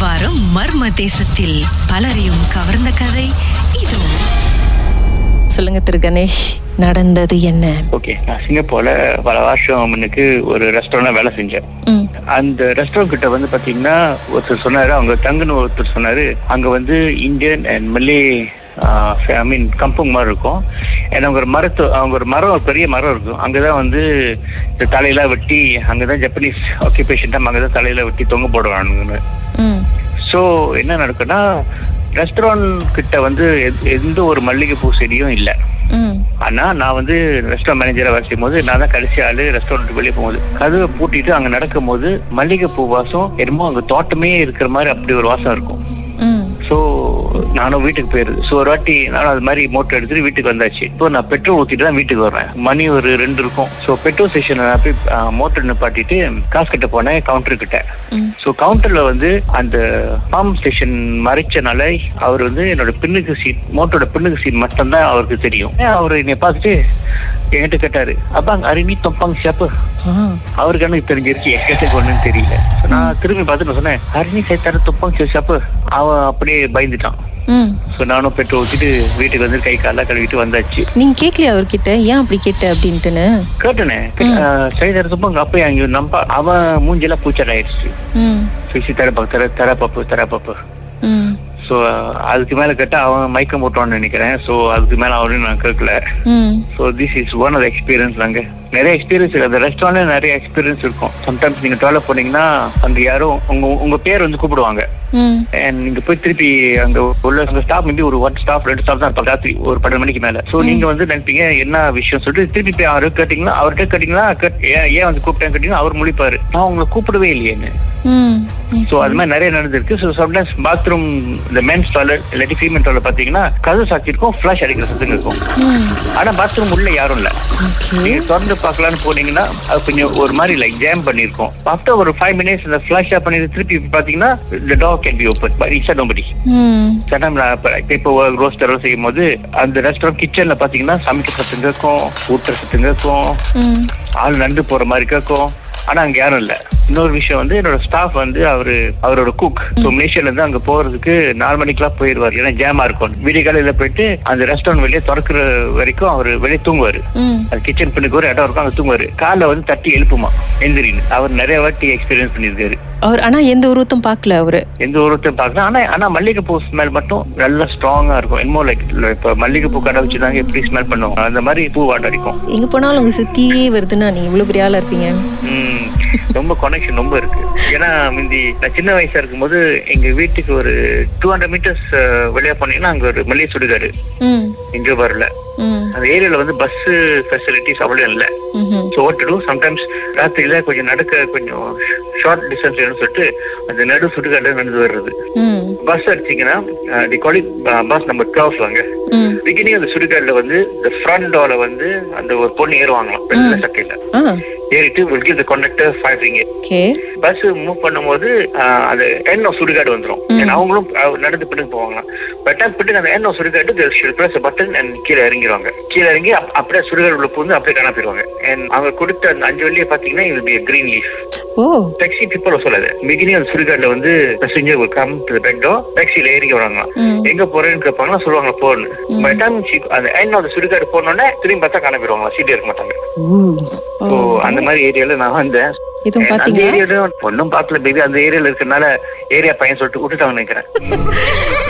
வாரம் மர்ம தேசத்தில் பலரையும் கவர்ந்த கதை இதோ. சொல்லுங்க திரு கணேஷ் நடந்தது என்ன? ஓகே நான் சிங்கப்பூர்ல பல வருஷம் முன்னுக்கு ஒரு ரெஸ்டாரண்ட் வேலை செஞ்சேன். அந்த ரெஸ்டாரண்ட் கிட்ட வந்து பாத்தீங்கன்னா ஒருத்தர் சொன்னாரு அவங்க தங்குன்னு ஒருத்தர் சொன்னாரு. அங்க வந்து Indian and Malay I mean kampung மாதிரி இருக்கும். ஏன்னா அவங்க ஒரு மரத்து அவங்க ஒரு மரம் ஒரு பெரிய மரம் இருக்கும். அங்கதான் வந்து இந்த தலையெல்லாம் வெட்டி அங்கதான் ஜப்பனீஸ் ஆக்கியபேஷன் தான் அங்கதான் தலையில வெட்டி தொங்க போடுவானுங்கன்னு. ஸோ என்ன நடக்குன்னா ரெஸ்டாரண்ட் கிட்ட வந்து எந்த- ஒரு மல்லிகைப்பூ செடியும் இல்லை. ஆனா நான் வந்து ரெஸ்டாரண்ட் மேனேஜரா வேலை செய்யும் போது நான் தான் கடைசி ஆளு ரெஸ்டாரண்ட் வெளியே போகும்போது. கதவை பூட்டிட்டு அங்க நடக்கும் போது மல்லிகைப்பூ வாசம் என்னமோ அங்க தோட்டமே இருக்கிற மாதிரி அப்படி ஒரு வாசம் இருக்கும். ஸோ நானும் வீட்டுக்கு போயிருது. ஸோ ஒரு வாட்டி நானும் அது மாதிரி மோட்டர் எடுத்துட்டு வீட்டுக்கு வந்தாச்சு. இப்போ நான் பெட்ரோல் ஊற்றிட்டு தான் வீட்டுக்கு வரேன் மணி ஒரு ரெண்டு இருக்கும். ஸோ பெட்ரோல் ஸ்டேஷனில் நான் போய் மோட்டர் நிப்பாட்டிட்டு காசு கட்ட போனேன் கவுண்டர் கிட்ட. ஸோ கவுண்டர்ல வந்து அந்த பம்ப் ஸ்டேஷன் மறைச்சனால அவர் வந்து என்னோட பின்னுக்கு சீட் மோட்டரோட பின்னுக்கு சீட் மட்டும்தான் அவருக்கு தெரியும். அவர் என்னை பார்த்துட்டு என்கிட்ட கேட்டாரு அப்பாங்க அருணி தொப்பாங்க சியாப்பு. அவருக்கு எனக்கு தெரிஞ்சிருச்சு எக்கத்துக்கு ஒண்ணுன்னு தெரியல. நான் திரும்பி பார்த்துட்டு சொன்னேன் அருணி சேர்த்தாரு தொப்பாங்க சியாப்பு அவன் அப்படியே பயந்துட்டான். ஸோ நானும் பெட்ரோல் ஊற்றிட்டு வீட்டுக்கு வந்து கை காலெல்லாம் கழுவிட்டு வந்தாச்சு. நீங்க கேட்கலையா அவர்கிட்ட? ஏன் அப்படி கேட்ட அப்படின்ட்டுன்னு? கேட்டனே. சைதார துப்பாங்க அப்போ அங்கே நம்ப அவன் மூஞ்செல்லாம் பூச்சல் ஆயிடுச்சு தர பாப்பு தர தர பாப்பு தர பாப்பு. ஸோ அதுக்கு மேல கேட்டா அவன் மயக்கம் போட்டான்னு நினைக்கிறேன். ஸோ அதுக்கு மேல அவரையும் நான் கேட்கல. So this is one of experience நாங்க நிறைய எக்ஸ்பீரியன்ஸ் இருக்கு. அந்த ரெஸ்டாரண்ட்ல நிறைய எக்ஸ்பீரியன்ஸ் இருக்கும். சம்டைம்ஸ் நீங்க டாய்லெட் போனீங்கன்னா அங்க யாரும் உங்க உங்க பேர் வந்து கூப்பிடுவாங்க. And நீங்க போய் திருப்பி அங்க உள்ள அங்க ஸ்டாஃப் மேபி ஒரு ஒன் ஸ்டாஃப் ரெண்டு ஸ்டாஃப் தான் இருப்பாங்க. ராத்திரி ஒரு பன்னெண்டு மணிக்கு மேல. சோ நீங்க வந்து நினைப்பீங்க என்ன விஷயம் சொல்லிட்டு திருப்பி போய் அவரு கேட்டீங்கன்னா அவர்கிட்ட கேட்டீங்கன்னா கேட்- ஏன் வந்து கூப்பிட்டேன் கேட்டீங்கன்னா அவர் முழிப்பாரு. நான் உங்களை கூப்பிடவே இல்லையேன்னு. சோ அது மாதிரி நிறைய நடந்திருக்கு. ஸோ சம்டைம்ஸ் பாத்ரூம் இந்த மென்ஸ் டாய்லெட் இல்லாட்டி ஃபீமேல் டாய்லெட் பாத்தீங்கன்னா கதவு சாத்தி இருக்கும் ஃபிளாஷ் அடிக்கிற சத்தம் இருக்கும். ஆனா பாத்ரூம் உள்ள யாரும் இல்ல. நீங்க திறந்து பார்க்கலாம்னு போனீங்கன்னா அது கொஞ்சம் ஒரு மாதிரி லைக் ஜாம் பண்ணிருக்கும் ஆஃப்டர் ஒரு ஃபைவ் மினிட்ஸ் இந்த ஃபிளாஷ் ஆஃப் பண்ணி திருப்பி பாத்தீங்கன்னா the door can be open but it's nobody சட்டம் இப்போ ரோஸ்டர் செய்யும் போது அந்த ரெஸ்டாரண்ட் கிச்சன்ல பாத்தீங்கன்னா சமைக்க சத்தம் கேட்கும் ஊட்டுற சத்தம் கேட்கும் ம், ஆள் நண்டு போற மாதிரி கேட்கும் ஆனா அங்க யாரும் இல்ல. இன்னொரு விஷயம் வந்து என்னோட ஸ்டாஃப் வந்து அவரு அவரோட குக் ஸோ மலேசியால இருந்து அங்க போறதுக்கு நாலு மணிக்கெல்லாம் போயிருவாரு ஏன்னா ஜாமா இருக்கும். விடிய காலையில போயிட்டு அந்த ரெஸ்டாரண்ட் வெளியே திறக்கிற வரைக்கும் அவர் வெளியே தூங்குவாரு. அது கிச்சன் பின்னுக்கு ஒரு இடம் இருக்கும் அங்க தூங்குவாரு. காலைல வந்து தட்டி எழுப்புமா எந்திரின்னு. அவர் நிறைய வாட்டி எக்ஸ்பீரியன்ஸ் பண்ணியிருக்காரு. அவர் ஆனா எந்த உருவத்தும் பார்க்கல அவரு. எந்த ஒருத்தையும் பார்க்கலாம் ஆனா ஆனா மல்லிகைப்பூ ஸ்மெல் மட்டும் நல்லா ஸ்ட்ராங்கா இருக்கும். என்னமோ லைக் இப்ப மல்லிகைப்பூ கடை வச்சுதாங்க எப்படி ஸ்மெல் பண்ணுவோம். அந்த மாதிரி பூ வாட அடிக்கும். எங்க போனாலும் உங்க சுத்தியே வருதுன்னா நீங்க இவ்வளவு பெரிய ஆளா இருப்பீங்க. ரொம்ப கனெக்ஷன் ரொம்ப இருக்கு. ஏன்னா முந்தி நான் சின்ன வயசா இருக்கும்போது எங்க வீட்டுக்கு ஒரு டூ ஹண்ட்ரட் மீட்டர்ஸ் வெளியே போனீங்கன்னா அங்க ஒரு மல்லிகை சுடுகாடு ம், இங்க வரல. அந்த ஏரியால வந்து பஸ் ஃபெசிலிட்டிஸ் அவ்வளோ இல்லை. ஸோ வாட் டு சம்டைம்ஸ் ராத்திரியில கொஞ்சம் நடக்க கொஞ்சம் ஷார்ட் டிஸ்டன்ஸ் வேணும்னு சொல்லிட்டு அந்த நடு சுடுகாடு நடந்து வர்றது. பஸ் அடிச்சீங்கன்னா தி காலி பஸ் நம்பர் டுவெல் வாங்க. பிகினிங் அந்த சுடுகாடுல வந்து இந்த ஃப்ரண்ட் டோர்ல வந்து அந்த ஒரு பொண்ணு ஏறுவாங்களாம் வெள்ளை சட்டையில. ஏறிட்டு give the conductor five ringgit. Okay. Bus move பண்ணும்போது அது என் ஆஃப் சுடுகாடு வந்துரும். ஏன்னா அவங்களும் நடந்து பின்னுக்கு போவாங்களாம். பட் பின்னுக்கு அந்த என் ஆஃப் சுடுகாடு பிரஸ் பட்டன் அண்ட் கீழே இறங்கிடுவாங்க கீழே இறங்கி அப்- அப்படியே சுடுகாடு உள்ள பூந்து அப்படியே காண போயிருவாங்க அண்ட் அவங்க கொடுத்த அந்த அஞ்சு வழியை பாத்தீங்கன்னா B green leaf taxi people சொல்லாது. பிகினிங் அந்த சுடுகாடுல வந்து பேசஞ்சர் the back door டாக்ஸில ஏறி வராங்களாம் எங்க போறேன்னு கேட்பாங்கன்னா சொல்லுவாங்க போன்னு. டைம் அந்த என் ஆஃப் சுடுகாடு போனோடனே திரும்பி பார்த்தா காண போயிருவாங்க சீட்டே இருக்க மாட்டாங்க. ஸோ அந்த மாதிரி ஏரியால நான் வந்தேன். ஒன்னும் பார்க்கல பேபி அந்த ஏரியால இருக்கறனால ஏரியா பையன் சொல்லிட்டு விட்டுட்டாங்க நினைக்கிறேன்.